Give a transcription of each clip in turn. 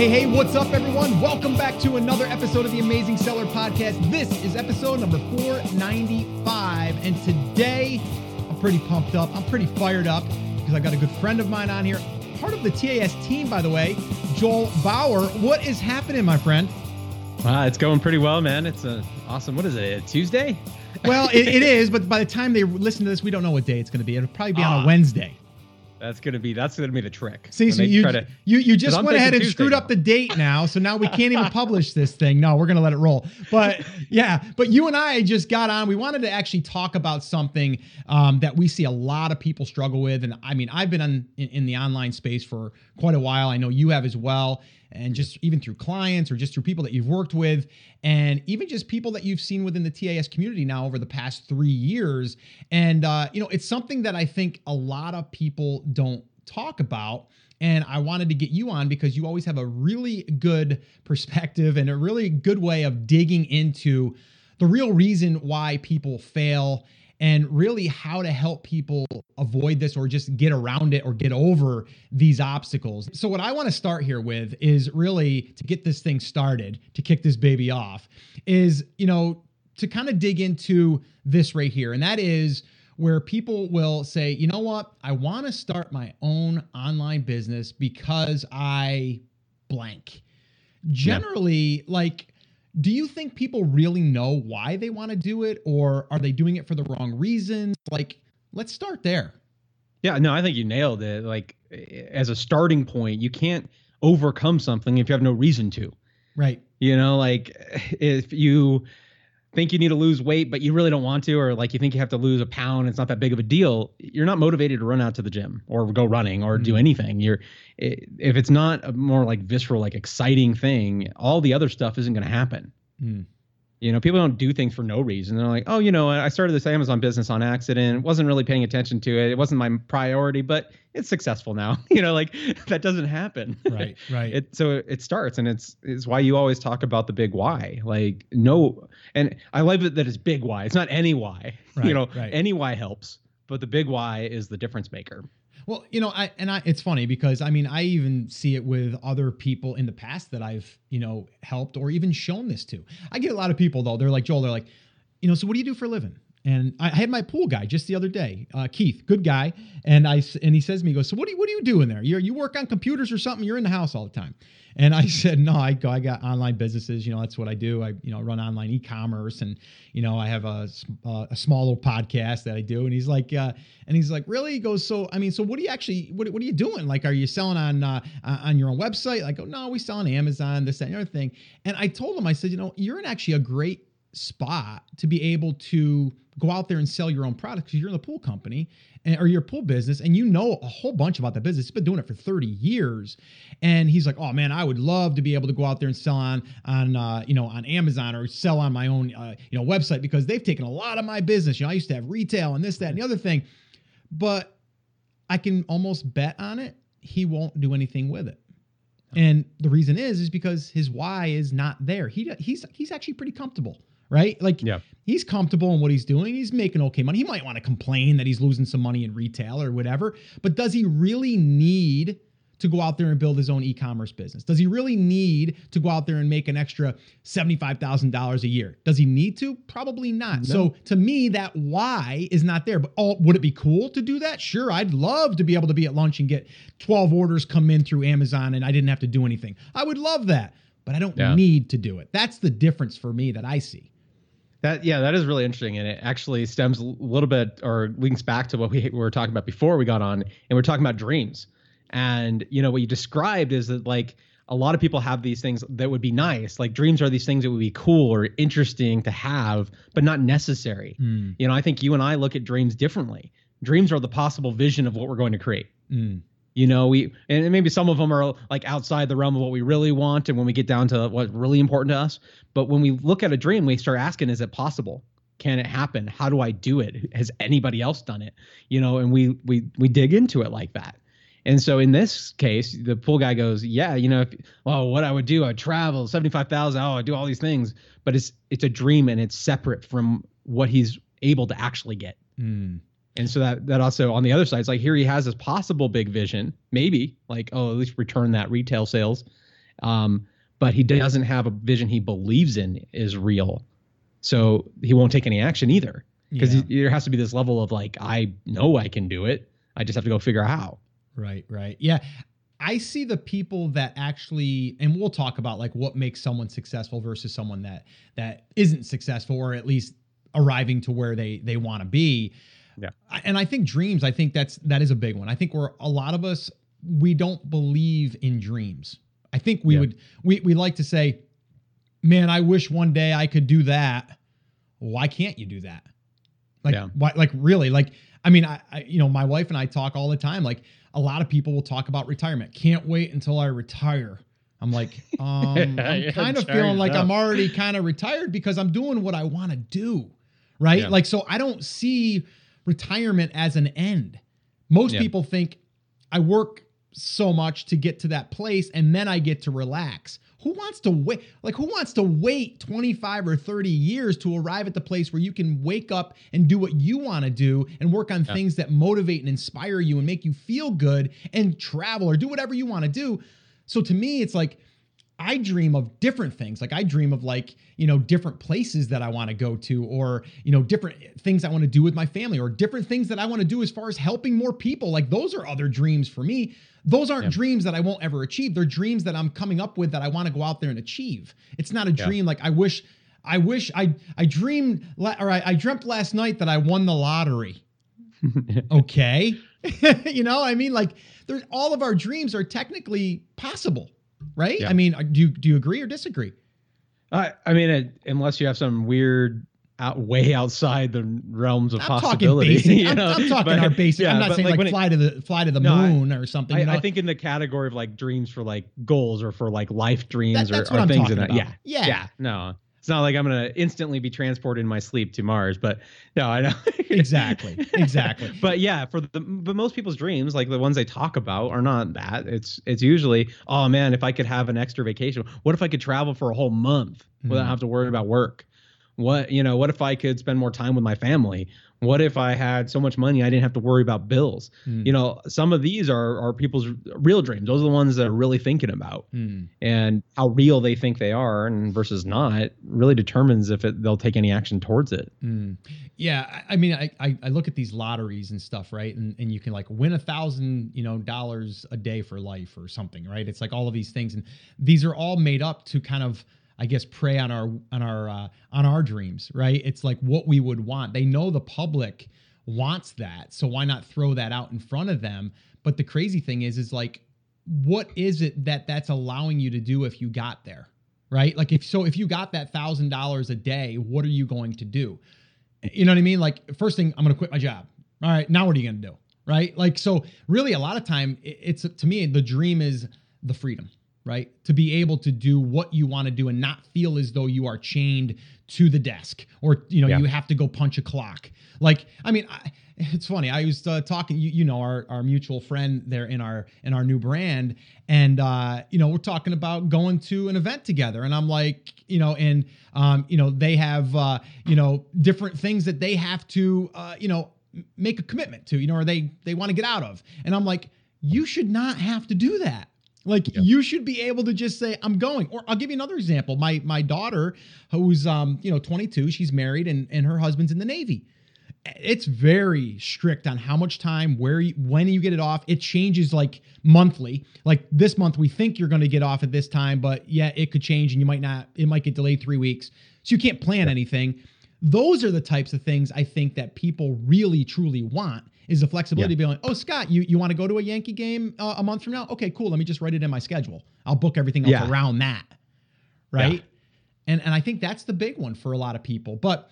hey, hey, what's up, everyone? Welcome back to another episode of the Amazing Seller Podcast. This is episode number 495, and today I'm pretty pumped up. I'm pretty fired up because I've got a good friend of mine on here, part of the TAS team, by the way, Joel Bauer. What is happening, my friend? Uh, it's going pretty well, man. It's a awesome. What is it? A Tuesday? Well, it, it is, but by the time they listen to this, we don't know what day it's going to be. It'll probably be on a Wednesday. That's gonna be that's gonna be the trick. See, so you, to, you you just went ahead and Tuesday screwed now. up the date now, so now we can't even publish this thing. No, we're gonna let it roll. But yeah, but you and I just got on. We wanted to actually talk about something um, that we see a lot of people struggle with, and I mean, I've been on, in, in the online space for quite a while. I know you have as well and just even through clients or just through people that you've worked with and even just people that you've seen within the TAS community now over the past three years. And, uh, you know, it's something that I think a lot of people don't talk about. And I wanted to get you on because you always have a really good perspective and a really good way of digging into the real reason why people fail and really how to help people avoid this or just get around it or get over these obstacles. So, what I want to start here with is really to get this thing started, to kick this baby off, is, you know, to kind of dig into this right here. And that is where people will say, you know what, I want to start my own online business because I blank. Generally, yeah. like, do you think people really know why they want to do it or are they doing it for the wrong reasons? Like, let's start there. Yeah, no, I think you nailed it. Like, as a starting point, you can't overcome something if you have no reason to. Right. You know, like if you think you need to lose weight, but you really don't want to, or like you think you have to lose a pound, it's not that big of a deal. You're not motivated to run out to the gym or go running or mm-hmm. do anything. You're if it's not a more like visceral, like exciting thing, all the other stuff isn't going to happen. Mm. You know, people don't do things for no reason. They're like, oh, you know, I started this Amazon business on accident. wasn't really paying attention to it. It wasn't my priority, but it's successful now. you know, like that doesn't happen. Right, right. It, so it starts, and it's it's why you always talk about the big why. Like no, and I love it that it's big why. It's not any why. Right, you know, right. any why helps, but the big why is the difference maker. Well, you know, I and I it's funny because I mean, I even see it with other people in the past that I've, you know, helped or even shown this to. I get a lot of people though, they're like, Joel, they're like, you know, so what do you do for a living? And I had my pool guy just the other day, uh, Keith, good guy, and I and he says to me, he goes, so what do you what are you doing there? You you work on computers or something? You're in the house all the time. And I said, no, I go, I got online businesses. You know, that's what I do. I, you know, run online e-commerce and, you know, I have a, a small little podcast that I do. And he's like, uh, and he's like, really? He goes, so, I mean, so what are you actually, what, what are you doing? Like, are you selling on, uh, on your own website? I go, no, we sell on Amazon, this, that, and other thing. And I told him, I said, you know, you're in actually a great spot to be able to go out there and sell your own product because you're in the pool company and, or your pool business and you know a whole bunch about that business. He's been doing it for 30 years. And he's like, oh man, I would love to be able to go out there and sell on, on, uh, you know, on Amazon or sell on my own, uh, you know, website because they've taken a lot of my business. You know, I used to have retail and this, that, and the other thing, but I can almost bet on it. He won't do anything with it. And the reason is, is because his why is not there. He, he's, he's actually pretty comfortable right? Like yeah. he's comfortable in what he's doing. He's making okay money. He might want to complain that he's losing some money in retail or whatever, but does he really need to go out there and build his own e-commerce business? Does he really need to go out there and make an extra $75,000 a year? Does he need to? Probably not. No. So to me that why is not there. But oh, would it be cool to do that? Sure, I'd love to be able to be at lunch and get 12 orders come in through Amazon and I didn't have to do anything. I would love that, but I don't yeah. need to do it. That's the difference for me that I see. That yeah, that is really interesting, and it actually stems a little bit or links back to what we were talking about before we got on, and we're talking about dreams. And you know what you described is that like a lot of people have these things that would be nice, like dreams are these things that would be cool or interesting to have, but not necessary. Mm. You know, I think you and I look at dreams differently. Dreams are the possible vision of what we're going to create. Mm you know we and maybe some of them are like outside the realm of what we really want and when we get down to what's really important to us. But when we look at a dream we start asking is it possible? Can it happen? How do i do it? Has anybody else done it? You know and we we we dig into it like that. And so in this case the pool guy goes yeah you know if, oh what i would do I'd travel 75000 oh i do all these things. But it's it's a dream and it's separate from what he's able to actually get. Mm. And so that that also on the other side, it's like here he has this possible big vision, maybe like oh at least return that retail sales, Um, but he doesn't have a vision he believes in is real. So he won't take any action either because Yeah. there has to be this level of like, I know I can do it. I just have to go figure out how. Right, right. Yeah. I see the people that actually and we'll talk about like what makes someone successful versus someone that that isn't successful or at least arriving to where they they want to be. Yeah. I- And I think dreams, I think that's that is a big one. I think we're a lot of us we don't believe in dreams. I think we Yeah. would we we like to say, "Man, I wish one day I could do that." Why can't you do that? Like Yeah. why like really like I mean I, I you know my wife and I talk all the time like a lot of people will talk about retirement. Can't wait until I retire. I'm like, um, I'm Yeah, kind of feeling like up. I'm already kind of retired because I'm doing what I want to do. Right. Yeah. Like, so I don't see retirement as an end. Most Yeah. people think I work so much to get to that place and then I get to relax. Who wants to wait? Like, who wants to wait 25 or 30 years to arrive at the place where you can wake up and do what you want to do and work on Yeah. things that motivate and inspire you and make you feel good and travel or do whatever you want to do? So to me, it's like, I dream of different things. Like I dream of like, you know, different places that I want to go to or, you know, different things I want to do with my family or different things that I want to do as far as helping more people. Like those are other dreams for me. Those aren't Yeah. dreams that I won't ever achieve. They're dreams that I'm coming up with that I want to go out there and achieve. It's not a Yeah. dream like I wish I wish I I dreamed or I, I dreamt last night that I won the lottery okay you know i mean like there's all of our dreams are technically possible right Yeah. i mean uh, do you do you agree or disagree I, I mean, it, unless you have some weird out way outside the realms of i'm talking possibility. basic you I'm, know? I'm talking But- our basic yeah, i'm not saying like, it- fly to the fly to the No, I- moon or something you know? I, I think in the category of like dreams for like goals or for like life dreams That- or, or I'm things in that. Yeah. Yeah. Yeah. No. It's not like I'm gonna instantly be transported in my sleep to Mars, but no, I know. exactly exactly but yeah, for the but most people's dreams, like the ones they talk about, are not that. It's it's usually, oh man, if I could have an extra vacation, what if I could travel for a whole month without Mhm. have to worry about work? What you know, what if I could spend more time with my family? What if I had so much money I didn't have to worry about bills? Mm. You know, some of these are are people's real dreams. Those are the ones that are really thinking about Hmm. and how real they think they are and versus not really determines if it, they'll take any action towards it. Mm. Yeah, I, I mean, I, I I look at these lotteries and stuff, right? And and you can like win a thousand, you know, dollars a day for life or something, right? It's like all of these things, and these are all made up to kind of, I guess, prey on our on our uh, on our dreams, right? It's like what we would want. They know the public wants that, so why not throw that out in front of them? But the crazy thing is, is like, what is it that that's allowing you to do if you got there? Right? Like if so if you got that thousand dollars a day, what are you going to do? You know what I mean? Like first thing, I'm going to quit my job. All right, now what are you going to do? Right? Like so, really, a lot of time, it's to me the dream is the freedom, right? To be able to do what you want to do and not feel as though you are chained to the desk or you know Yeah. you have to go punch a clock. Like I mean, I, it's funny. I was uh, talking, you, you know, our our mutual friend there in our in our new brand, and uh, you know, we're talking about going to an event together, and I'm like, you know, and um, you know, they have uh, you know different things that they have to uh, you know make a commitment to, you know, or they they want to get out of, and I'm like, you should not have to do that. Like Yeah. you should be able to just say I'm going. Or I'll give you another example. My my daughter, who's um you know 22, she's married and and her husband's in the Navy. It's very strict on how much time, where, you, when you get it off. It changes like monthly. Like this month, we think you're going to get off at this time, but yeah, it could change and you might not. It might get delayed three weeks, so you can't plan anything. Those are the types of things I think that people really truly want is the flexibility to be like, oh Scott, you you want to go to a Yankee game uh, a month from now? Okay, cool. Let me just write it in my schedule. I'll book everything else Yeah. around that. Right. Yeah. And and I think that's the big one for a lot of people. But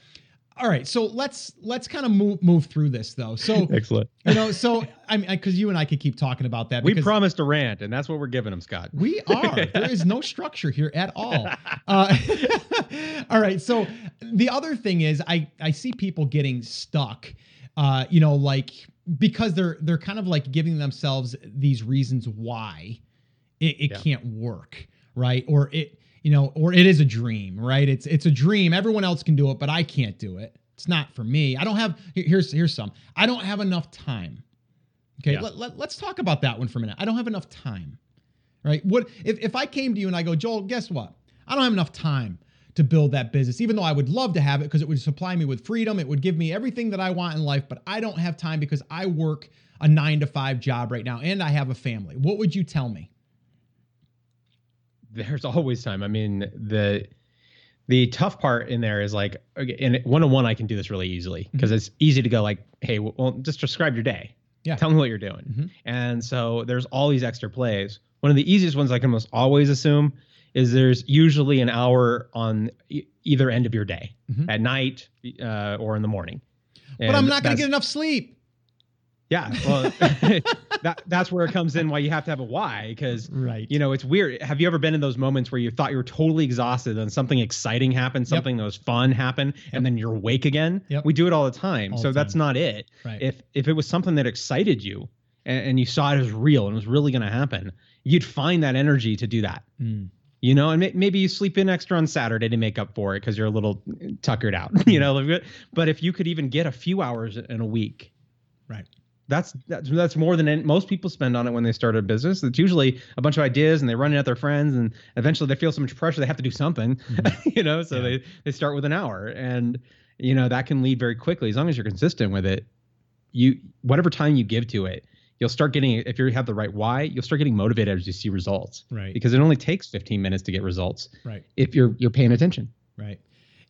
all right, so let's let's kind of move move through this though. So Excellent. you know, so I mean, because you and I could keep talking about that. We promised a rant, and that's what we're giving them, Scott. we are. There is no structure here at all. Uh, all right. So the other thing is, I I see people getting stuck. Uh, you know, like because they're they're kind of like giving themselves these reasons why it, it Yeah. can't work, right? Or it you know, or it is a dream, right? It's it's a dream. Everyone else can do it, but I can't do it. It's not for me. I don't have. Here's here's some. I don't have enough time. Okay, Yeah. let, let, let's talk about that one for a minute. I don't have enough time right? What if, if I came to you and I go, Joel, guess what? I don't have enough time to build that business, even though I would love to have it because it would supply me with freedom. It would give me everything that I want in life, but I don't have time because I work a nine to five job right now and I have a family. What would you tell me? There's always time. I mean, the the tough part in there is like in one on one I can do this really easily because mm-hmm. it's easy to go like, hey, well, just describe your day. Yeah. Tell me what you're doing. Mm-hmm. And so there's all these extra plays. One of the easiest ones I can almost always assume is there's usually an hour on e- either end of your day mm-hmm. at night uh, or in the morning. And but I'm not going to get enough sleep. Yeah, well, that that's where it comes in. Why you have to have a why, because right. you know it's weird. Have you ever been in those moments where you thought you were totally exhausted and something exciting happened, something yep. that was fun happened, yep. and then you're awake again? Yep. We do it all the time. All so the time. that's not it. Right. If if it was something that excited you and, and you saw it as real and it was really going to happen, you'd find that energy to do that. Mm you know and maybe you sleep in extra on saturday to make up for it because you're a little tuckered out you know but if you could even get a few hours in a week right that's that's that's more than any, most people spend on it when they start a business it's usually a bunch of ideas and they run it at their friends and eventually they feel so much pressure they have to do something mm-hmm. you know so yeah. they they start with an hour and you know that can lead very quickly as long as you're consistent with it you whatever time you give to it you'll start getting if you have the right why you'll start getting motivated as you see results. Right. Because it only takes 15 minutes to get results right. if you're you're paying attention. Right.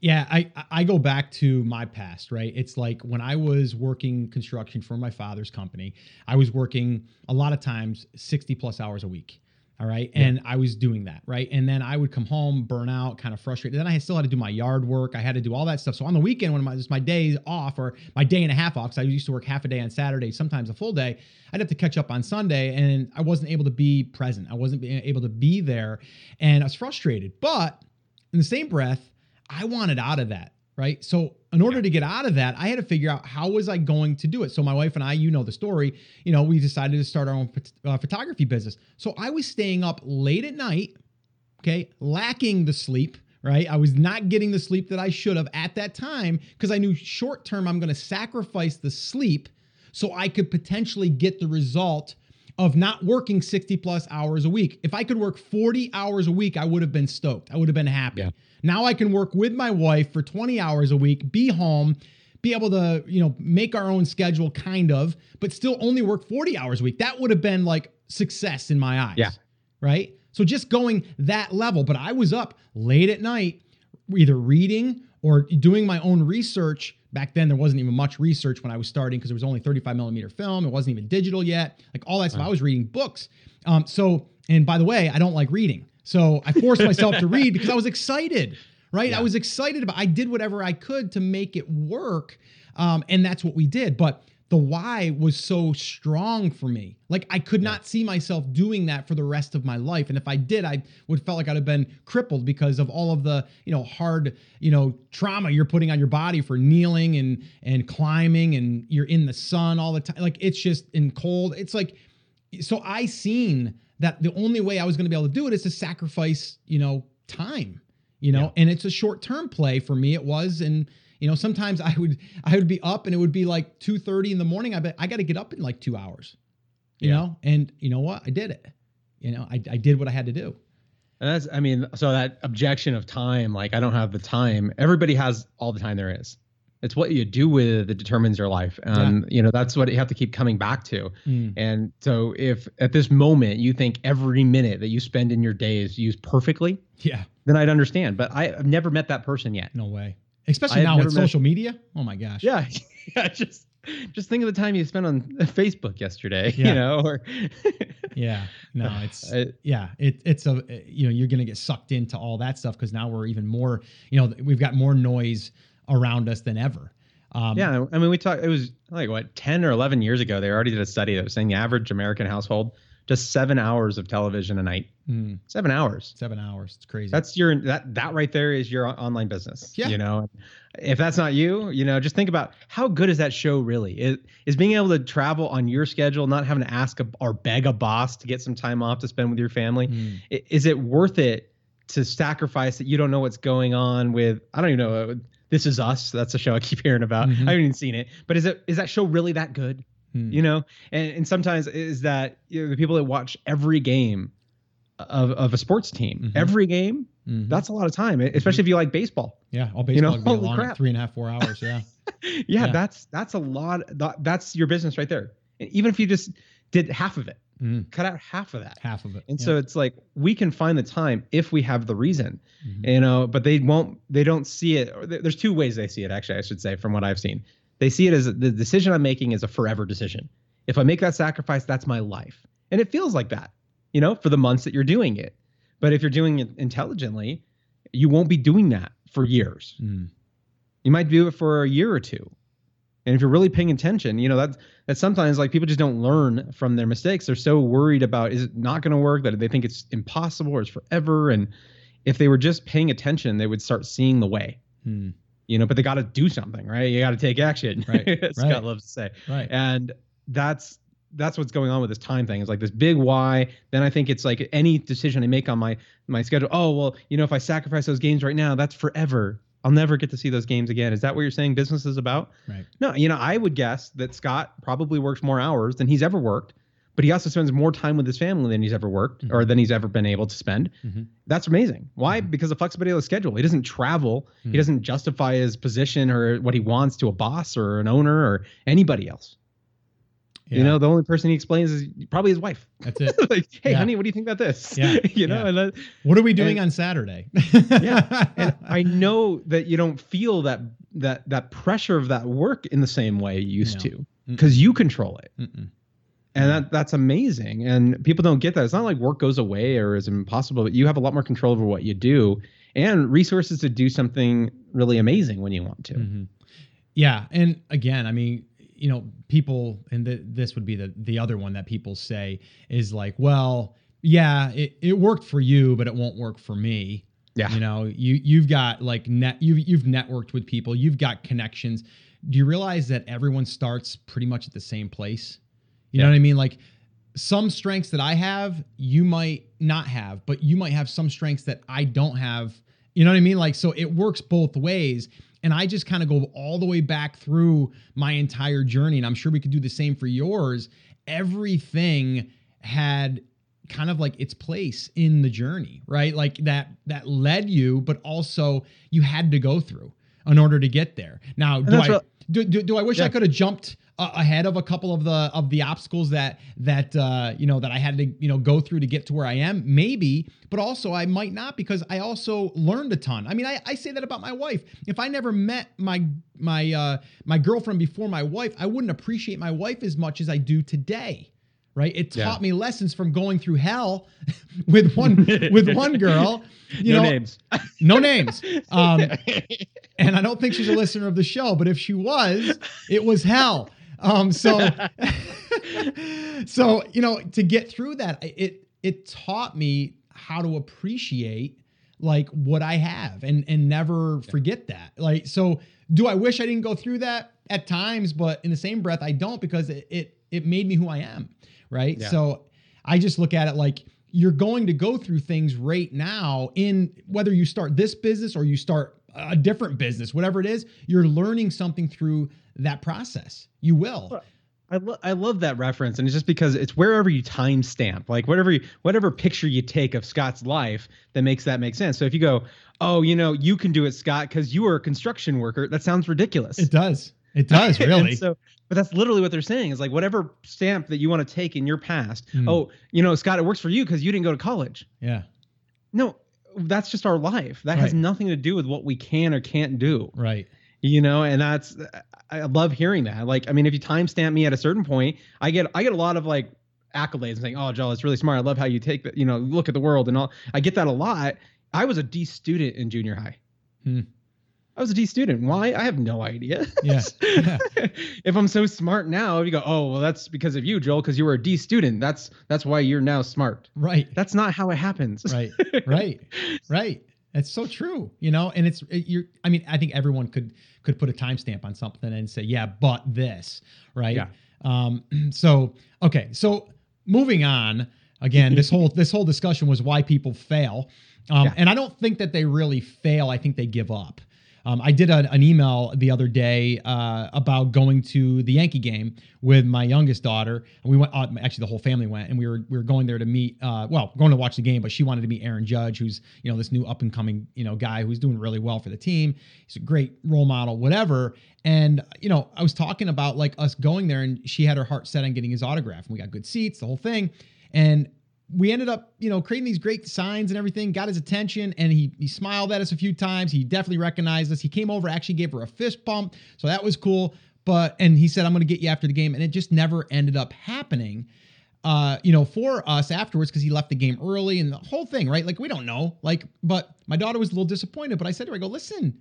Yeah i i go back to my past right? It's like when i was working construction for my father's company i was working a lot of times 60 plus hours a week all right. Yeah. And I was doing that. Right. And then I would come home, burn out, kind of frustrated. Then I still had to do my yard work. I had to do all that stuff. So on the weekend, when my, just my days off or my day and a half off, because I used to work half a day on Saturday, sometimes a full day, I'd have to catch up on Sunday. And I wasn't able to be present. I wasn't able to be there. And I was frustrated. But in the same breath, I wanted out of that right? So in order to get out of that, I had to figure out how was I going to do it. So my wife and I, you know the story, you know, we decided to start our own uh, photography business. So I was staying up late at night, okay, lacking the sleep, right? I was not getting the sleep that I should have at that time because I knew short term I'm going to sacrifice the sleep so I could potentially get the result of not working 60 plus hours a week. If I could work 40 hours a week, I would have been stoked. I would have been happy. Yeah. Now I can work with my wife for 20 hours a week, be home, be able to, you know, make our own schedule kind of, but still only work 40 hours a week. That would have been like success in my eyes. Yeah. Right? So just going that level, but I was up late at night either reading or doing my own research back then there wasn't even much research when i was starting because there was only 35 millimeter film it wasn't even digital yet like all that stuff i was reading books um, so and by the way i don't like reading so i forced myself to read because i was excited right yeah. i was excited about i did whatever i could to make it work um, and that's what we did but the why was so strong for me. Like I could not see myself doing that for the rest of my life. And if I did, I would felt like I'd have been crippled because of all of the, you know, hard, you know, trauma you're putting on your body for kneeling and and climbing and you're in the sun all the time. Like it's just in cold. It's like so I seen that the only way I was going to be able to do it is to sacrifice, you know, time, you know, yeah. and it's a short-term play for me it was and you know, sometimes I would I would be up and it would be like 2:30 in the morning. I bet I got to get up in like 2 hours. You yeah. know? And you know what? I did it. You know, I I did what I had to do. And that's I mean, so that objection of time, like I don't have the time. Everybody has all the time there is. It's what you do with it that determines your life. And yeah. you know, that's what you have to keep coming back to. Mm. And so if at this moment you think every minute that you spend in your day is used perfectly, yeah, then I'd understand. But I, I've never met that person yet. No way especially now with met, social media. Oh my gosh. Yeah, yeah. Just just think of the time you spent on Facebook yesterday. Yeah. You know, or yeah, no, it's yeah, it, it's a you know you're gonna get sucked into all that stuff because now we're even more you know we've got more noise around us than ever. Um, yeah, I mean we talked. It was like what ten or eleven years ago. They already did a study that was saying the average American household just seven hours of television a night. Mm. Seven hours. Seven hours. It's crazy. That's your that that right there is your online business. Yeah. You know, if that's not you, you know, just think about how good is that show really? Is is being able to travel on your schedule, not having to ask a, or beg a boss to get some time off to spend with your family. Mm. Is it worth it to sacrifice that you don't know what's going on with? I don't even know. This is Us. That's a show I keep hearing about. Mm-hmm. I haven't even seen it, but is it is that show really that good? Hmm. You know, and, and sometimes is that you know, the people that watch every game of, of a sports team. Mhm. Every game, Mhm. that's a lot of time, especially if you like baseball. yeah. All baseball you know, holy long, crap. three and a half, four hours. Yeah. yeah, Yeah. that's that's a lot. That, that's your business right there. And even if you just did half of it, Mhm. cut out half of that. Half of it. And Yeah. so it's like we can find the time if we have the reason, Mhm. you know. But they won't. They don't see it. There's two ways they see it. Actually, I should say from what I've seen, they see it as the decision I'm making is a forever decision. If I make that sacrifice, that's my life, and it feels like that, you know, for the months that you're doing it. But if you're doing it intelligently, you won't be doing that for years. Mm. You might do it for a year or two. And if you're really paying attention, you know, that that sometimes like people just don't learn from their mistakes. They're so worried about is it not going to work that they think it's impossible or it's forever. And if they were just paying attention, they would start seeing the way. Mm. You know, but they got to do something, right? You got to take action. Right, Scott right. loves to say. Right. And that's that's what's going on with this time thing. It's like this big why. Then I think it's like any decision I make on my my schedule. Oh well, you know, if I sacrifice those games right now, that's forever. I'll never get to see those games again. Is that what you're saying business is about? Right. No, you know, I would guess that Scott probably works more hours than he's ever worked, but he also spends more time with his family than he's ever worked or mm-hmm. than he's ever been able to spend. Mhm. That's amazing. Why? Mm-hmm. Because of flexibility of the schedule. He doesn't travel. He mm-hmm. doesn't justify his position or what he wants to a boss or an owner or anybody else. Yeah. You know, the only person he explains is probably his wife. That's it. like, hey, Yeah. honey, what do you think about this? Yeah, you know, yeah. and that, What are we doing And- on Saturday? yeah and i know that you don't feel that that that pressure of that work in the same way you used No. to because you control it Mm-mm. and that that's amazing and people don't get that it's not like work goes away or is impossible but you have a lot more control over what you do and resources to do something really amazing when you want to Mhm. Yeah, and again, I mean, you know, people, and th- this would be the the other one that people say is like, well, yeah, it, it worked for you, but it won't work for me. Yeah. you know, you you've got like net, you've you've networked with people, you've got connections. Do you realize that everyone starts pretty much at the same place? You know what I mean? Like some strengths that I have, you might not have, but you might have some strengths that I don't have. You know what I mean? Like, so it works both ways. And I just kind of go all the way back through my entire journey. And I'm sure we could do the same for yours. Everything had kind of like its place in the journey, right? Like that that led you, but also you had to go through in order to get there. Now, do I what- do, do, do I wish I could have jumped uh, ahead of a couple of the of the obstacles that that uh, you know that I had to you know go through to get to where I am? Maybe, but also I might not because I also learned a ton. I mean, I, I say that about my wife. If I never met my my uh, my girlfriend before my wife, I wouldn't appreciate my wife as much as I do today. Right? It Yeah. taught me lessons from going through hell with one with one girl. You no know, names no names. Um, and I don't think she's a listener of the show, but if she was, it was hell. Um, so, so you know, to get through that, it it taught me how to appreciate like what I have and and never forget that. Like, so do I wish I didn't go through that at times? But in the same breath, I don't because it it, it made me who I am. Right. Yeah. So I just look at it like you're going to go through things right now in whether you start this business or you start a different business, whatever it is, you're learning something through that process. You will. I, lo- I love that reference, and it's just because it's wherever you timestamp, like whatever you, whatever picture you take of Scott's life that makes that make sense. So if you go, oh, you know, you can do it, Scott, because you are a construction worker, that sounds ridiculous. It does. It does really. so, but that's literally what they're saying is like whatever stamp that you want to take in your past. Mm. Oh, you know, Scott, it works for you because you didn't go to college. yeah. No, that's just our life. That has nothing to do with what we can or can't do Right. you know and that's i love hearing that like i mean if you timestamp me at a certain point i get i get a lot of like accolades and saying oh joel it's really smart i love how you take that you know look at the world and all i get that a lot i was a d student in junior high Hmm. I was a d student why i have no idea Yeah. Yeah. if i'm so smart now you go oh well that's because of you joel because you were a d student that's that's why you're now smart Right. that's not how it happens Right. Right. Right. It's so true, you know, and it's it, you're. I mean, I think everyone could could put a timestamp on something and say, yeah, but this, right? Yeah. Um. So okay. So moving on. Again, this whole this whole discussion was why people fail, um, Yeah. and I don't think that they really fail. I think they give up. Um, I did a, an email the other day uh, about going to the Yankee game with my youngest daughter, and we went. Uh, actually, the whole family went, and we were we were going there to meet. Uh, well, going to watch the game, but she wanted to meet Aaron Judge, who's you know this new up and coming you know guy who's doing really well for the team. He's a great role model, whatever. And you know, I was talking about like us going there, and she had her heart set on getting his autograph, and we got good seats, the whole thing, and we ended up, you know, creating these great signs and everything, got his attention, and he he smiled at us a few times. He definitely recognized us. He came over, actually gave her a fist bump. So that was cool. But and he said, I'm gonna get you after the game. And it just never ended up happening. Uh, you know, for us afterwards, because he left the game early and the whole thing, right? Like, we don't know. Like, but my daughter was a little disappointed. But I said to her, I go, listen,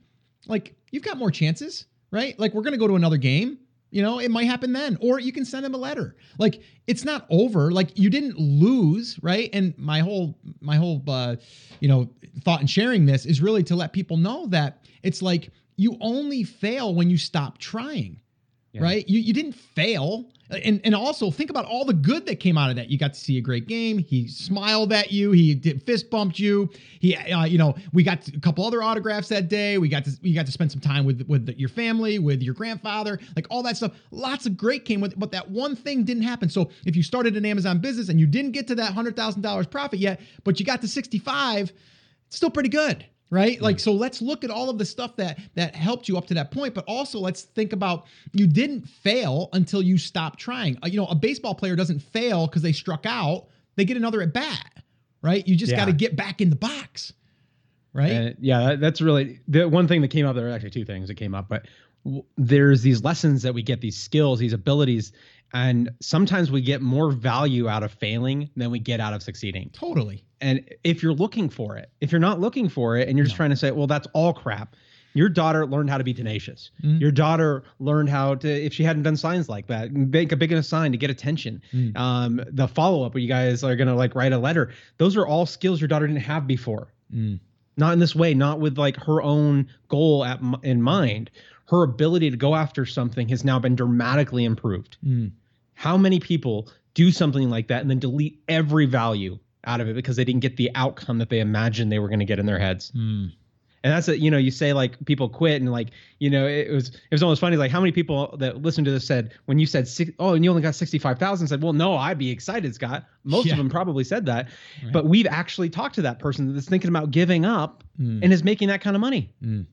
like, you've got more chances, right? Like, we're gonna go to another game you know, it might happen then, or you can send them a letter. Like it's not over. Like you didn't lose, right? And my whole my whole uh, you know thought in sharing this is really to let people know that it's like you only fail when you stop trying, yeah. right? You you didn't fail and and also think about all the good that came out of that. You got to see a great game. He smiled at you. He did fist bumped you. He, uh, you know, we got a couple other autographs that day. We got to we got to spend some time with with your family, with your grandfather, like all that stuff. Lots of great came with, but that one thing didn't happen. So if you started an Amazon business and you didn't get to that hundred thousand dollars profit yet, but you got to sixty five, it's still pretty good right? Like so let's look at all of the stuff that that helped you up to that point but also let's think about you didn't fail until you stopped trying. Uh, you know a baseball player doesn't fail because they struck out they get another at bat right? You just yeah. got to get back in the box right? And yeah that's really the one thing that came up there are actually two things that came up but there's these lessons that we get these skills these abilities and sometimes we get more value out of failing than we get out of succeeding. Totally and if you're looking for it, if you're not looking for it and you're just no. trying to say, well, that's all crap. Your daughter learned how to be tenacious. Mm. Your daughter learned how to, if she hadn't done signs like that, make a big enough sign to get attention. Mm. Um, the follow up where you guys are going to like write a letter. Those are all skills your daughter didn't have before. Mm. Not in this way, not with like her own goal at, in mind. Her ability to go after something has now been dramatically improved. Mm. How many people do something like that and then delete every value out of it because they didn't get the outcome that they imagined they were going to get in their heads. Mm. And that's it. You know, you say like people quit and like, you know, it was, it was almost funny. Like how many people that listened to this said, when you said, six, oh, and you only got 65,000 said, well, no, I'd be excited, Scott. Most yeah. of them probably said that, right. but we've actually talked to that person that's thinking about giving up mm. and is making that kind of money. Mm.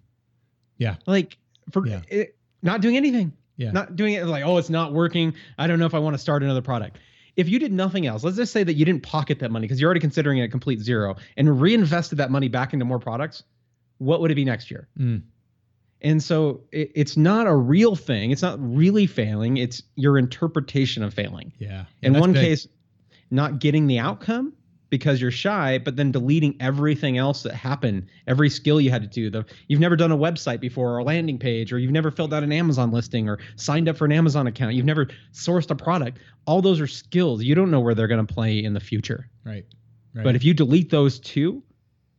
Yeah. Like for yeah. It, not doing anything. Yeah. Not doing it like, oh, it's not working. I don't know if I want to start another product if you did nothing else, let's just say that you didn't pocket that money because you're already considering it a complete zero and reinvested that money back into more products, what would it be next year? Mm. And so it, it's not a real thing. It's not really failing. It's your interpretation of failing. Yeah. In one big. case, not getting the outcome because you're shy, but then deleting everything else that happened, every skill you had to do. The you've never done a website before or a landing page, or you've never filled out an Amazon listing or signed up for an Amazon account. You've never sourced a product. All those are skills. You don't know where they're going to play in the future. Right. right. But if you delete those two,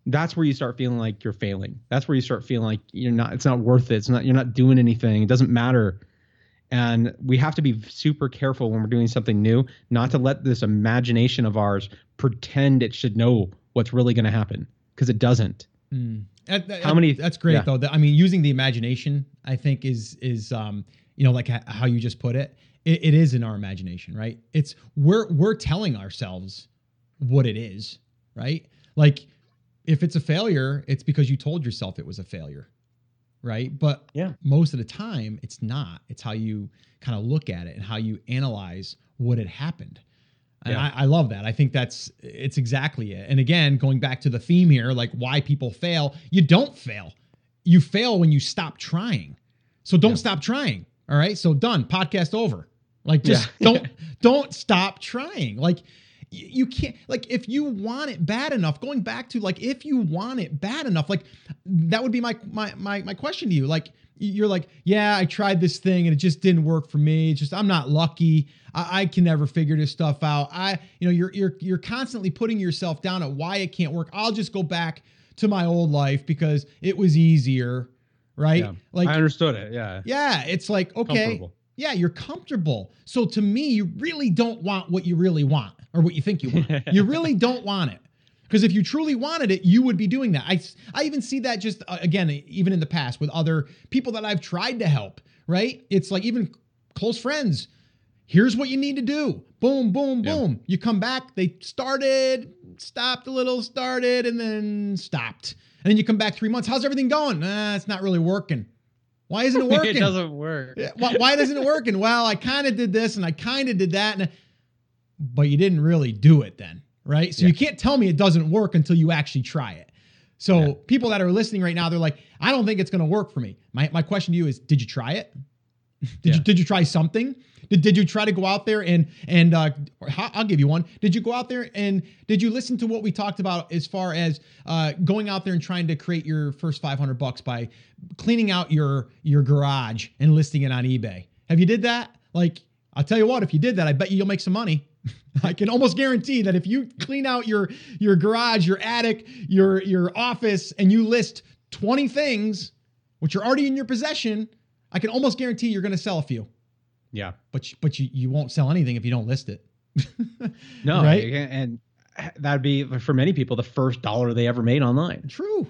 that's where you start feeling like you're failing. That's where you start feeling like you're not. It's not worth it. It's not. You're not doing anything. It doesn't matter and we have to be super careful when we're doing something new, not to let this imagination of ours pretend it should know what's really going to happen because it doesn't. Mm. How many? That's great yeah. though. I mean, using the imagination, I think is is um, you know like how you just put it. it. It is in our imagination, right? It's we're we're telling ourselves what it is, right? Like if it's a failure, it's because you told yourself it was a failure right? But yeah, most of the time it's not. It's how you kind of look at it and how you analyze what had happened. And yeah. I, I, love that. I think that's it's exactly it. And again, going back to the theme here, like why people fail, you don't fail. You fail when you stop trying. So don't yeah. stop trying. All right. So done. Podcast over. Like just yeah. don't don't stop trying. Like you can't like if you want it bad enough going back to like if you want it bad enough like that would be my my my, my question to you. Like you're like yeah i tried this thing and it just didn't work for me. It's just i'm not lucky. I, I, can never figure this stuff out. I you know you're you're you're constantly putting yourself down at why it can't work. I'll just go back to my old life because it was easier right? Yeah, like i understood it yeah. Yeah it's like okay yeah you're comfortable. So to me you really don't want what you really want or what you think you want. you really don't want it. Because if you truly wanted it, you would be doing that. I, I even see that just uh, again, even in the past with other people that I've tried to help, right? It's like even close friends. Here's what you need to do. Boom, boom, Yeah. boom. You come back, they started, stopped a little, started, and then stopped. And then you come back three months. How's everything going? Uh, it's not really working. Why isn't it working? it doesn't work. Why, why isn't it working? Well, I kind of did this and I kind of did that, and but you didn't really do it then, right? So Yeah. you can't tell me it doesn't work until you actually try it. So Yeah. people that are listening right now, they're like, I don't think it's going to work for me. My my question to you is, did you try it? Did Yeah. you did you try something? Did, did you try to go out there and and uh, I'll give you one. Did you go out there and did you listen to what we talked about as far as uh, going out there and trying to create your first 500 bucks by cleaning out your your garage and listing it on eBay? Have you did that? Like I'll tell you what, if you did that, I bet you you'll make some money. I can almost guarantee that if you clean out your your garage, your attic, your your office, and you list 20 things which are already in your possession, I can almost guarantee you're going to sell a few. Yeah. But you, but you, you won't sell anything if you don't list it. No, Right? and that'd be for many people the first dollar they ever made online. True.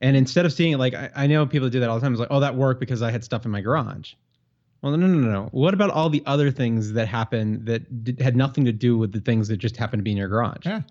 And instead of seeing it like I, I know people do that all the time, it's like, oh, that worked because I had stuff in my garage. Well, no, no, no, no. What about all the other things that happened that did, had nothing to do with the things that just happened to be in your garage? Yeah.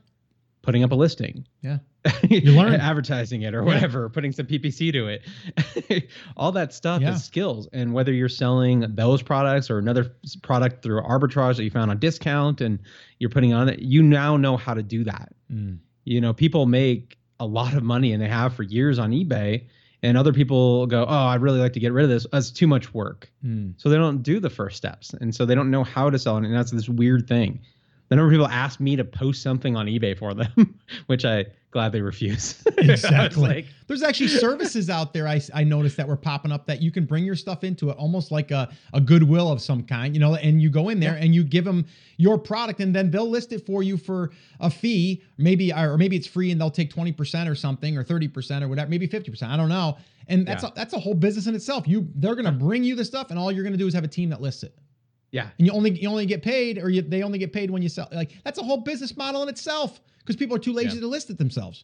Putting up a listing. Yeah. you learn. advertising it or Yeah. whatever, putting some PPC to it. All that stuff Yeah. is skills. And whether you're selling those products or another product through arbitrage that you found on discount and you're putting on it, you now know how to do that. Mm. You know, people make a lot of money and they have for years on eBay. And other people go, oh, I'd really like to get rid of this. That's too much work. Mm. So they don't do the first steps. And so they don't know how to sell it. And that's this weird thing. The number of people ask me to post something on eBay for them, which I gladly refuse. Exactly. like, There's actually services out there I, I noticed that were popping up that you can bring your stuff into it almost like a, a goodwill of some kind, you know, and you go in there and you give them your product and then they'll list it for you for a fee, maybe or maybe it's free and they'll take 20% or something or 30% or whatever, maybe 50%, I don't know. And that's Yeah. a, that's a whole business in itself. You they're going to bring you the stuff and all you're going to do is have a team that lists it. Yeah, and you only you only get paid or you, they only get paid when you sell like that's a whole business model in itself because people are too lazy Yeah. to list it themselves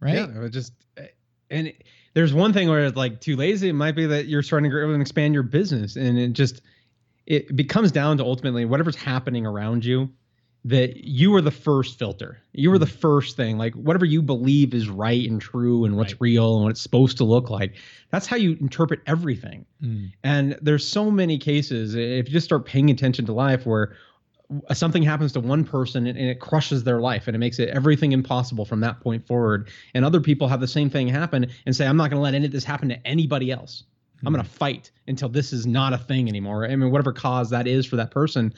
right yeah. It just, eh, and it, there's one thing where it's like too lazy. It might be that you're starting to grow and expand your business, and it just it becomes down to ultimately whatever's happening around you. That you are the first filter. You are the first thing. Like whatever you believe is right and true and what's Right. real and what it's supposed to look like. That's how you interpret everything. Mm. And there's so many cases if you just start paying attention to life where something happens to one person and, and it crushes their life and it makes it everything impossible from that point forward. And other people have the same thing happen and say, I'm not going to let any of this happen to anybody else. I'm going to fight until this is not a thing anymore. I mean, whatever cause that is for that person.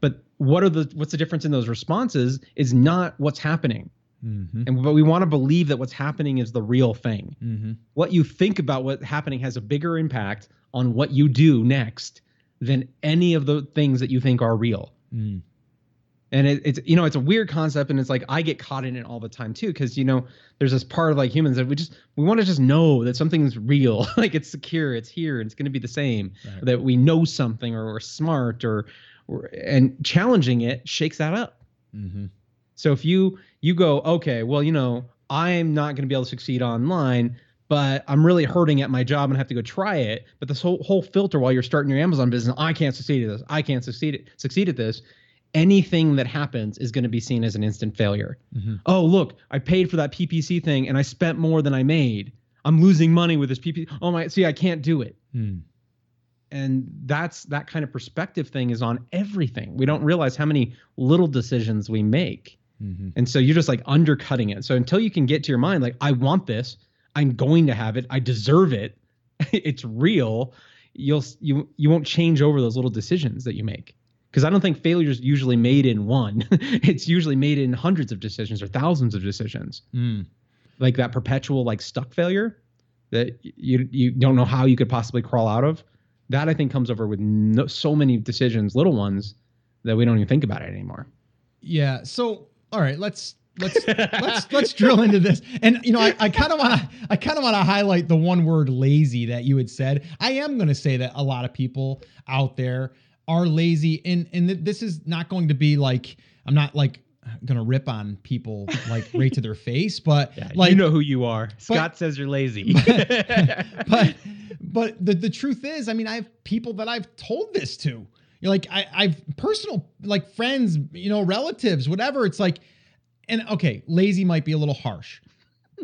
But what are the what's the difference in those responses is not what's happening. Mm-hmm. And but we want to believe that what's happening is the real thing Mm-hmm. what you think about what's happening has a bigger impact on what you do next than any of the things that you think are real. Mm. And it, it's you know it's a weird concept, and it's like I get caught in it all the time too, because you know there's this part of like humans that we just we want to just know that something's real, like it's secure, it's here, and it's going to be the same. Right. That we know something or we're smart or, or and challenging it shakes that up. Mm-hmm. So if you you go, okay, well, you know, I'm not going to be able to succeed online, but I'm really hurting at my job and have to go try it. But this whole whole filter while you're starting your Amazon business, I can't succeed at this. I can't succeed at, succeed at this. Anything that happens is going to be seen as an instant failure. Mm-hmm. Oh, look, I paid for that PPC thing and I spent more than I made. I'm losing money with this PPC. Oh my, see, I can't do it Mm. and that's that kind of perspective thing is on everything we don't realize how many little decisions we make Mm-hmm. and so you're just like undercutting it so until you can get to your mind like i want this i'm going to have it i deserve it it's real you'll you you won't change over those little decisions that you make because i don't think failure is usually made in one it's usually made in hundreds of decisions or thousands of decisions Mm. like that perpetual like stuck failure that you you don't know how you could possibly crawl out of that i think comes over with no, so many decisions little ones that we don't even think about it anymore Yeah. So, all right, let's let's let's let's drill into this. And you know, I, I kind of want to I kind of want to highlight the one word lazy that you had said. I am going to say that a lot of people out there are lazy, and and th- this is not going to be like I'm not like gonna rip on people like right to their face, but Yeah, like you know who you are. Scott says you're lazy. but but the, the truth is, I mean, I have people that I've told this to. You know, like I, I've personal like friends, you know, relatives, whatever. It's like, and okay, lazy might be a little harsh,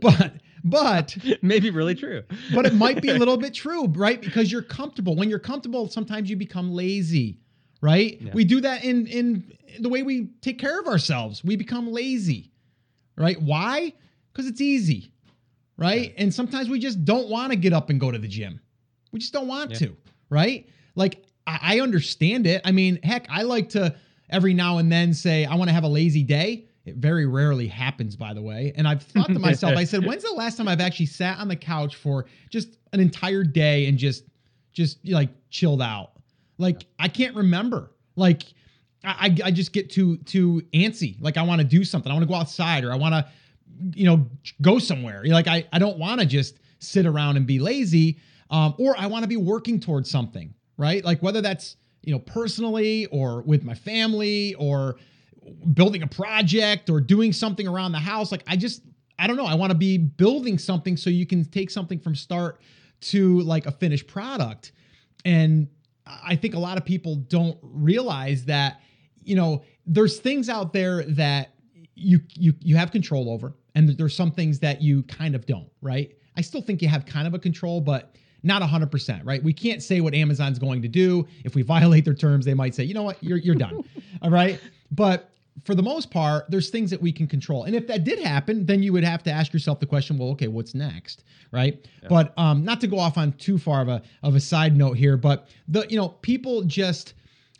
but but Maybe really true. but it might be a little bit true, right? Because you're comfortable. When you're comfortable, sometimes you become lazy, right? Yeah. We do that in in the way we take care of ourselves. We become lazy, right? Why? Because it's easy, right? And sometimes we just don't want to get up and go to the gym. We just don't want Yeah. to, right? Like I, I understand it. I mean, heck, I like to every now and then say I want to have a lazy day. It very rarely happens, by the way. And I've thought to myself, I said, when's the last time I've actually sat on the couch for just an entire day and just just like chilled out? Like I can't remember. Like I I I just get too too antsy. Like I want to do something. I want to go outside or I want to you know go somewhere. Like I I don't want to just sit around and be lazy. Um, or I want to be working towards something, right? Like whether that's you know personally or with my family or building a project or doing something around the house. Like I just I don't know. I want to be building something so you can take something from start to like a finished product. And I think a lot of people don't realize that, you know, there's things out there that you you you have control over, and there's some things that you kind of don't, right? I still think you have kind of a control, but not 100%, right? We can't say what Amazon's going to do. If we violate their terms, they might say, you know what, you're, you're done. All right. But for the most part, there's things that we can control. And if that did happen, then you would have to ask yourself the question, well, okay, what's next? Right. But um, not to go off on too far of a of a side note here, but the you know, people just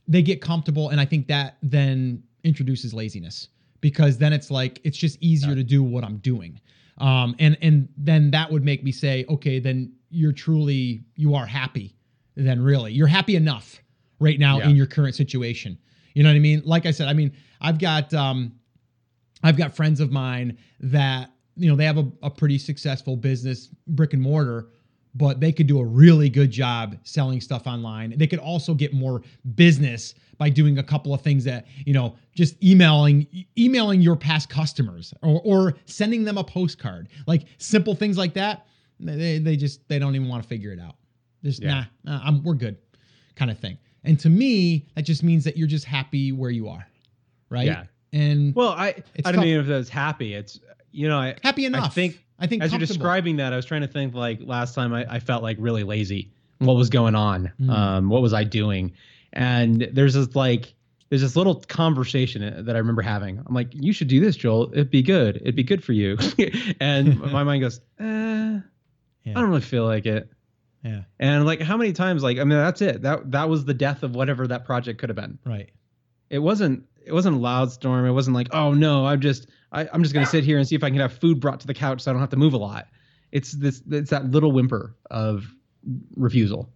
they get comfortable, and I think that then introduces laziness because then it's like it's just easier to do what I'm doing. Um, and and then that would make me say, okay, then you're truly you are happy. Then really, you're happy enough right now Yeah. in your current situation. You know what I mean? Like I said, I mean, I've got um, I've got friends of mine that you know they have a, a pretty successful business, brick and mortar, but they could do a really good job selling stuff online. They could also get more business by doing a couple of things that you know, just emailing emailing your past customers or, or sending them a postcard, like simple things like that. They they just they don't even want to figure it out. Just Yeah. nah, nah, I'm we're good, kind of thing. And to me, that just means that you're just happy where you are, right? Yeah. And Well, I I don't tough. mean if that's happy. It's you know I happy enough. I think I think as you're describing that, I was trying to think like last time I, I felt like really lazy. What was going on? Mm. Um, what was I doing? And there's this like there's this little conversation that I remember having. I'm like, you should do this, Joel. It'd be good. It'd be good for you. and my mind goes, eh, Yeah. I don't really feel like it. Yeah. And like how many times like I mean that's it. That that was the death of whatever that project could have been. Right. It wasn't it wasn't a loud storm. It wasn't like, oh no, I'm just I, I'm just gonna sit here and see if I can have food brought to the couch so I don't have to move a lot. It's this it's that little whimper of refusal.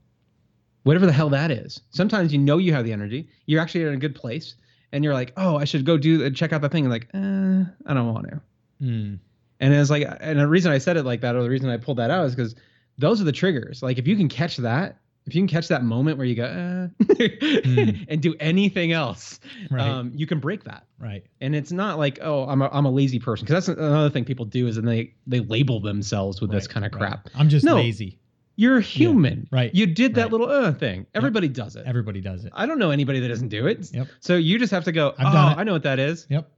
Whatever the hell that is. Sometimes you know you have the energy. You're actually in a good place and you're like, oh, I should go do check out the thing. And like, eh, I don't want to. Mm. And it's like, and the reason I said it like that, or the reason I pulled that out, is because those are the triggers. Like, if you can catch that, if you can catch that moment where you go, eh, and do anything else, Right. um, you can break that. right. And it's not like, oh, I'm a, I'm a lazy person, because that's another thing people do is then they they label themselves with this kind of right. crap. I'm just No. lazy. You're human, right, You did that right. little uh thing. Everybody does it. Everybody does it. I don't know anybody that doesn't do it. Yep. So you just have to go. I've oh. I know what that is. Yep.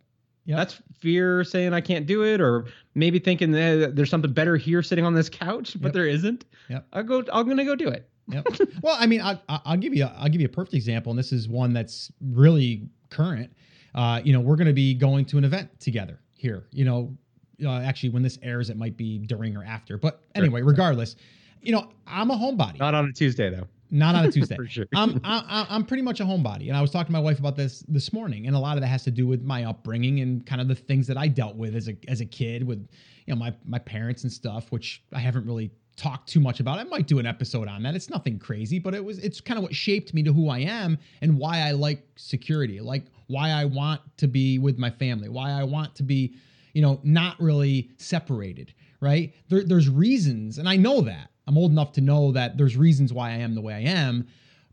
Yep. That's fear saying I can't do it, or maybe thinking eh, there's something better here sitting on this couch, but Yep. there isn't. Yep. I go. I'm gonna go do it. Yep. well, I mean, I, I- I'll give you a, I'll give you a perfect example, and this is one that's really current. Uh, you know, we're going to be going to an event together here. You know, uh, actually, when this airs, it might be during or after. But anyway, regardless, you know, I'm a homebody. Not on a Tuesday though. Not on a Tuesday. Sure. I'm I, I'm pretty much a homebody, and I was talking to my wife about this this morning, and a lot of that has to do with my upbringing and kind of the things that I dealt with as a as a kid with, you know, my my parents and stuff, which I haven't really talked too much about. I might do an episode on that. It's nothing crazy, but it was it's kind of what shaped me to who I am and why I like security, like why I want to be with my family, why I want to be, you know, not really separated, right? There, there's reasons, and I know that. I'm old enough to know that there's reasons why I am the way I am,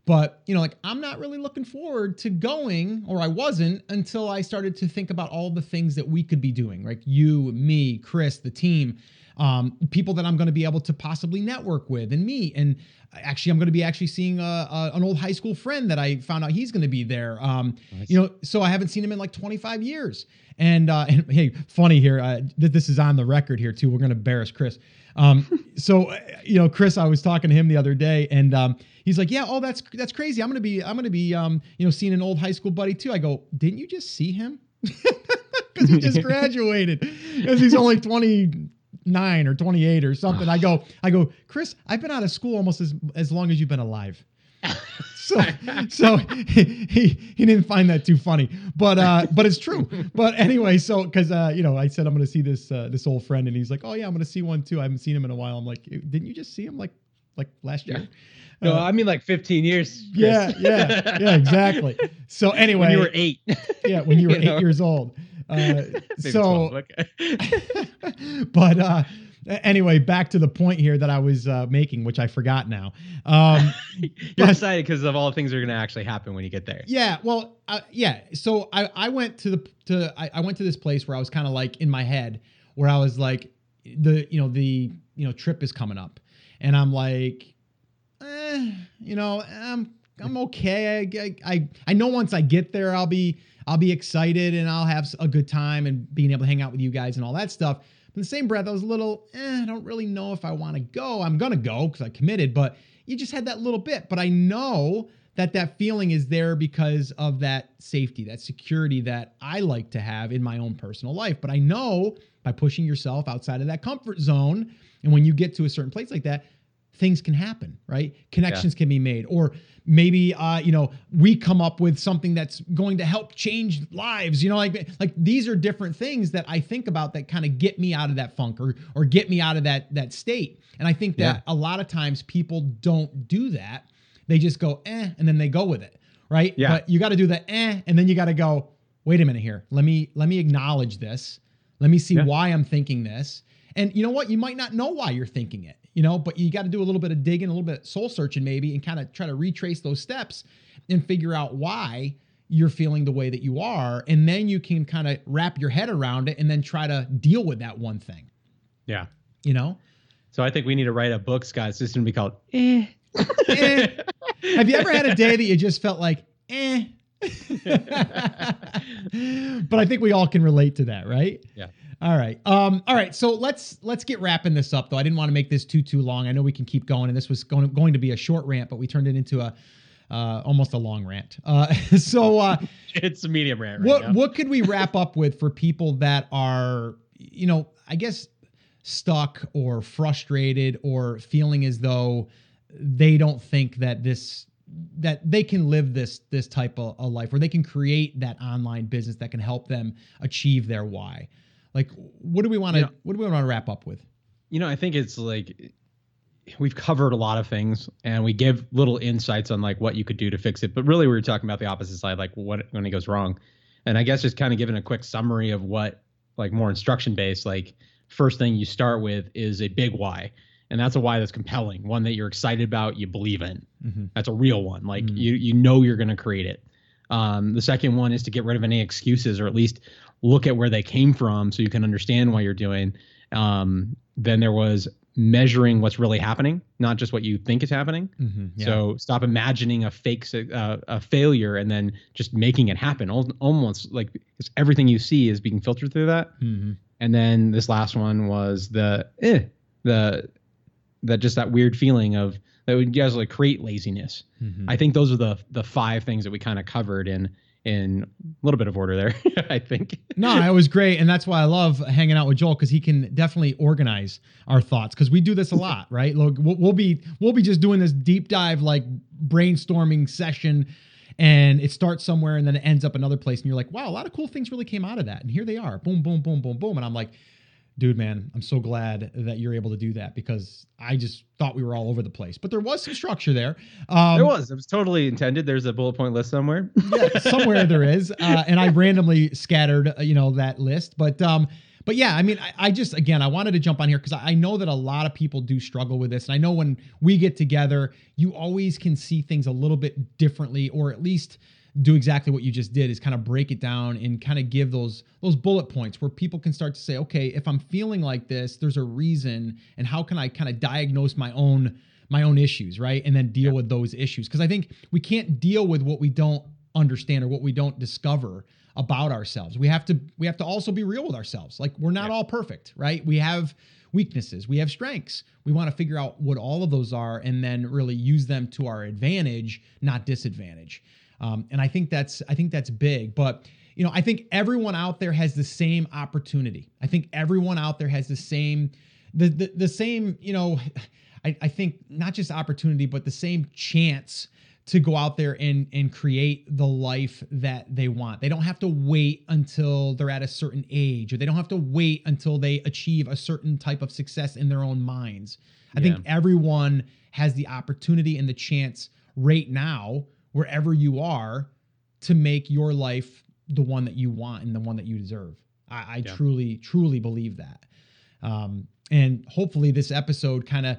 But, you know, like I'm not really looking forward to going, or I wasn't until I started to think about all the things that we could be doing, like you, me, Chris, the team, um, people that I'm going to be able to possibly network with and meet. And actually, I'm going to be actually seeing a, a, an old high school friend that I found out he's going to be there. Um, nice. You know, so I haven't seen him in like 25 years. And, uh, and hey, funny here, uh, that this is on the record here too. We're going to embarrass Chris. Um, so, uh, you know, Chris, I was talking to him the other day and, um, he's like, yeah, oh, that's, that's crazy. I'm going to be, I'm going to be, um, you know, seeing an old high school buddy too. I go, didn't you just see him? Cause he just graduated because he's only 29 or 28 or something. I go, I go, Chris, I've been out of school almost as, as long as you've been alive. so so he, he, he didn't find that too funny but uh but it's true but anyway so because uh you know i said i'm gonna see this uh this old friend and he's like oh yeah i'm gonna see one too i haven't seen him in a while i'm like didn't you just see him like like last year yeah. no uh, i mean like 15 years Chris. yeah yeah yeah exactly so anyway when you were eight yeah when you were you eight know? years old uh so okay. but uh anyway, back to the point here that I was uh, making, which I forgot now. Um, You're excited because of all the things that are going to actually happen when you get there. Yeah, well, uh, yeah. So I, I went to the to I, I went to this place where I was kind of like in my head where I was like the you know the you know trip is coming up, and I'm like, eh, you know, I'm I'm okay. I, I I know once I get there, I'll be I'll be excited and I'll have a good time and being able to hang out with you guys and all that stuff in the same breath, I was a little, eh, I don't really know if I want to go. I'm going to go because I committed, but you just had that little bit. But I know that that feeling is there because of that safety, that security that I like to have in my own personal life. But I know by pushing yourself outside of that comfort zone, and when you get to a certain place like that, things can happen, right? Connections yeah. can be made, or maybe uh, you know we come up with something that's going to help change lives. You know, like like these are different things that I think about that kind of get me out of that funk or or get me out of that that state. And I think that yeah. a lot of times people don't do that. They just go eh, and then they go with it, right? Yeah. But you got to do the eh, and then you got to go. Wait a minute here. Let me let me acknowledge this. Let me see yeah. why I'm thinking this. And you know what? You might not know why you're thinking it you know, but you got to do a little bit of digging, a little bit soul searching maybe, and kind of try to retrace those steps and figure out why you're feeling the way that you are. And then you can kind of wrap your head around it and then try to deal with that one thing. Yeah. You know? So I think we need to write a book, Scott. It's just going to be called Eh. eh. Have you ever had a day that you just felt like, eh? but I think we all can relate to that, right? Yeah. All right. Um, all right. So let's let's get wrapping this up though. I didn't want to make this too too long. I know we can keep going, and this was going going to be a short rant, but we turned it into a uh, almost a long rant. Uh, so uh, it's a medium rant. Right what now. what could we wrap up with for people that are you know I guess stuck or frustrated or feeling as though they don't think that this that they can live this this type of a life where they can create that online business that can help them achieve their why like, what do we want to? You know, what do we want to wrap up with? You know, I think it's like we've covered a lot of things and we give little insights on like what you could do to fix it. But really, we were talking about the opposite side, like what when it goes wrong. And I guess just kind of giving a quick summary of what like more instruction based. Like first thing you start with is a big why. And that's a why that's compelling, one that you're excited about, you believe in. Mm-hmm. That's a real one. Like mm-hmm. you you know you're going to create it. Um, the second one is to get rid of any excuses, or at least look at where they came from so you can understand why you're doing. Um, then there was measuring what's really happening, not just what you think is happening. Mm-hmm, yeah. So stop imagining a fake uh, a failure and then just making it happen. Almost like everything you see is being filtered through that. Mm-hmm. And then this last one was the eh, the that just that weird feeling of that would guys like create laziness. Mm-hmm. I think those are the the five things that we kind of covered in in a little bit of order there, I think. no, it was great. And that's why I love hanging out with Joel because he can definitely organize our thoughts because we do this a lot, right? Look, we'll, we'll be we'll be just doing this deep dive like brainstorming session and it starts somewhere and then it ends up another place and you're like, wow, a lot of cool things really came out of that. And here they are. Boom, boom, boom, boom, boom. And I'm like, dude, man, I'm so glad that you're able to do that because I just thought we were all over the place. But there was some structure there. Um, there was. It was totally intended. There's a bullet point list somewhere. yeah, somewhere there is, uh, and I randomly scattered, uh, you know, that list. But um, but yeah, I mean, I, I just again, I wanted to jump on here because I, I know that a lot of people do struggle with this, and I know when we get together, you always can see things a little bit differently, or at least do exactly what you just did is kind of break it down and kind of give those those bullet points where people can start to say okay if i'm feeling like this there's a reason and how can i kind of diagnose my own my own issues right? And then deal yeah. with those issues. Because i think we can't deal with what we don't understand or what we don't discover about ourselves. We have to we have to also be real with ourselves. Like we're not yeah. all perfect right? We have weaknesses. We have strengths. We want to figure out what all of those are and then really use them to our advantage not disadvantage um, and I think that's I think that's big. But you know, I think everyone out there has the same opportunity. I think everyone out there has the same the the, the same, you know, I, I think not just opportunity, but the same chance to go out there and and create the life that they want. They don't have to wait until they're at a certain age or they don't have to wait until they achieve a certain type of success in their own minds. I yeah. think everyone has the opportunity and the chance right now wherever you are to make your life the one that you want and the one that you deserve. I, I yeah. truly, truly believe that. Um, and hopefully, this episode kind of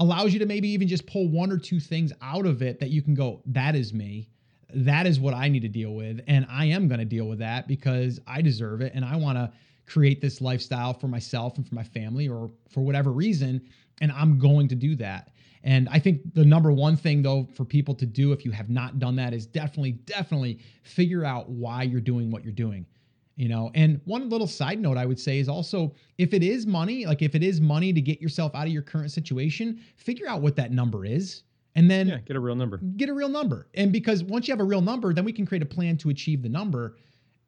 allows you to maybe even just pull one or two things out of it that you can go, that is me. That is what I need to deal with. And I am going to deal with that because I deserve it. And I want to create this lifestyle for myself and for my family or for whatever reason. And I'm going to do that. And I think the number one thing, though, for people to do if you have not done that is definitely, definitely figure out why you're doing what you're doing. You know, and one little side note I would say is also if it is money, like if it is money to get yourself out of your current situation, figure out what that number is and then yeah, get a real number. Get a real number. And because once you have a real number, then we can create a plan to achieve the number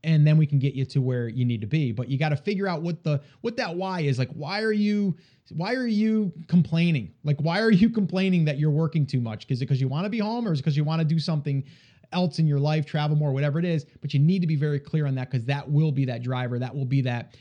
and then we can get you to where you need to be. But you got to figure out what the what that why is. Like why are you why are you complaining? Like, why are you complaining that you're working too much? It because you want to be home or is because you want to do something else in your life, travel more, whatever it is? But you need to be very clear on that because that will be that driver. That will be that,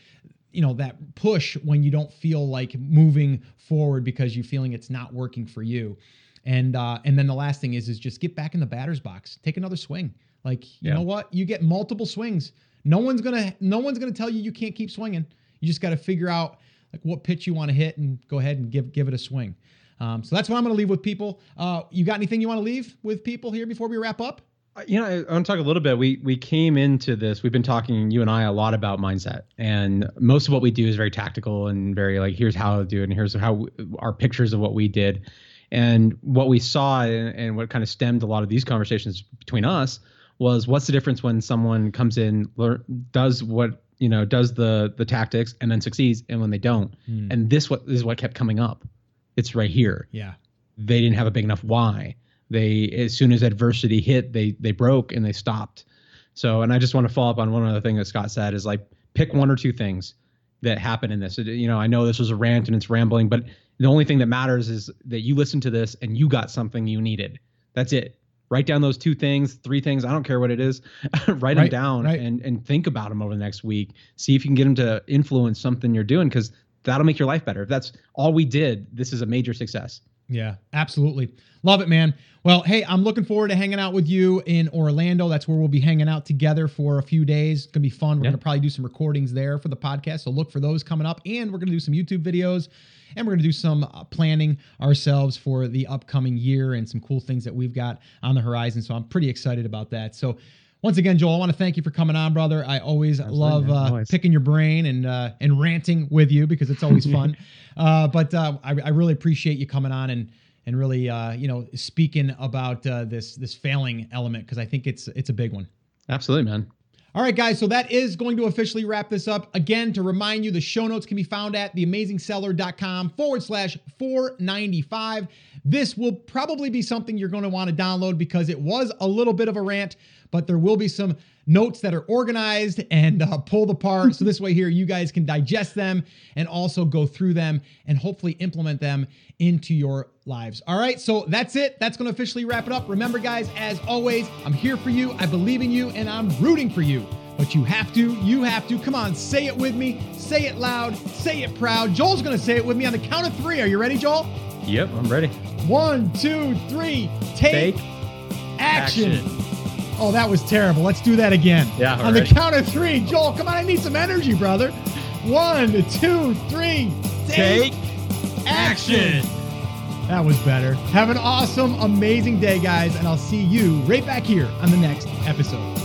you know, that push when you don't feel like moving forward because you're feeling it's not working for you. And uh, and then the last thing is is just get back in the batter's box. Take another swing. Like, you yeah. know what? You get multiple swings. No one's gonna no one's gonna tell you you can't keep swinging. You just got to figure out like what pitch you want to hit and go ahead and give give it a swing. Um, so that's what I'm going to leave with people. Uh, you got anything you want to leave with people here before we wrap up? Uh, you know, I, I want to talk a little bit. We we came into this. We've been talking, you and I, a lot about mindset, and most of what we do is very tactical and very like, here's how to do it, and here's how we, our pictures of what we did, and what we saw, and, and what kind of stemmed a lot of these conversations between us was, what's the difference when someone comes in, learn, does what you know does the the tactics and then succeeds and when they don't? Mm. and this what this is what kept coming up. It's right here. Yeah. They didn't have a big enough why. They as soon as adversity hit they they broke and they stopped. So and i just want to follow up on one other thing that scott said is like pick one or two things that happen in this. You know i know this was a rant and it's rambling but the only thing that matters is that you listened to this and you got something you needed. That's it write down those two things, three things. I don't care what it is. write right, them down right. and and think about them over the next week. See if you can get them to influence something you're doing because that'll make your life better. If that's all we did, this is a major success. Yeah, absolutely. Love it, man. Well, hey, I'm looking forward to hanging out with you in Orlando. That's where we'll be hanging out together for a few days. It's going to be fun. We're yeah. going to probably do some recordings there for the podcast. So look for those coming up. And we're going to do some YouTube videos and we're going to do some uh, planning ourselves for the upcoming year and some cool things that we've got on the horizon. So I'm pretty excited about that. So once again, Joel, I want to thank you for coming on, brother. I always Absolutely, love uh, picking your brain and uh, and ranting with you because it's always fun. uh, but uh, I, I, really appreciate you coming on and and really uh, you know speaking about uh, this this failing element because I think it's it's a big one. Absolutely, man. All right, guys, so that is going to officially wrap this up. Again, to remind you, the show notes can be found at theamazingseller.com forward slash 495. This will probably be something you're going to want to download because it was a little bit of a rant, but there will be some notes that are organized and uh, pulled apart. so this way here, you guys can digest them and also go through them and hopefully implement them into your lives. All right, so that's it. That's going to officially wrap it up. Remember, guys, as always, I'm here for you. I believe in you and I'm rooting for you. But you have to, you have to. Come on, say it with me. Say it loud. Say it proud. Joel's going to say it with me on the count of three. Are you ready, Joel? Yep, I'm ready. One, two, three. Take, Take action. action. Oh, that was terrible. Let's do that again. Yeah. On right. the count of three. Joel, come on. I need some energy, brother. One, two, three. Take action. That was better. Have an awesome, amazing day, guys, and I'll see you right back here on the next episode.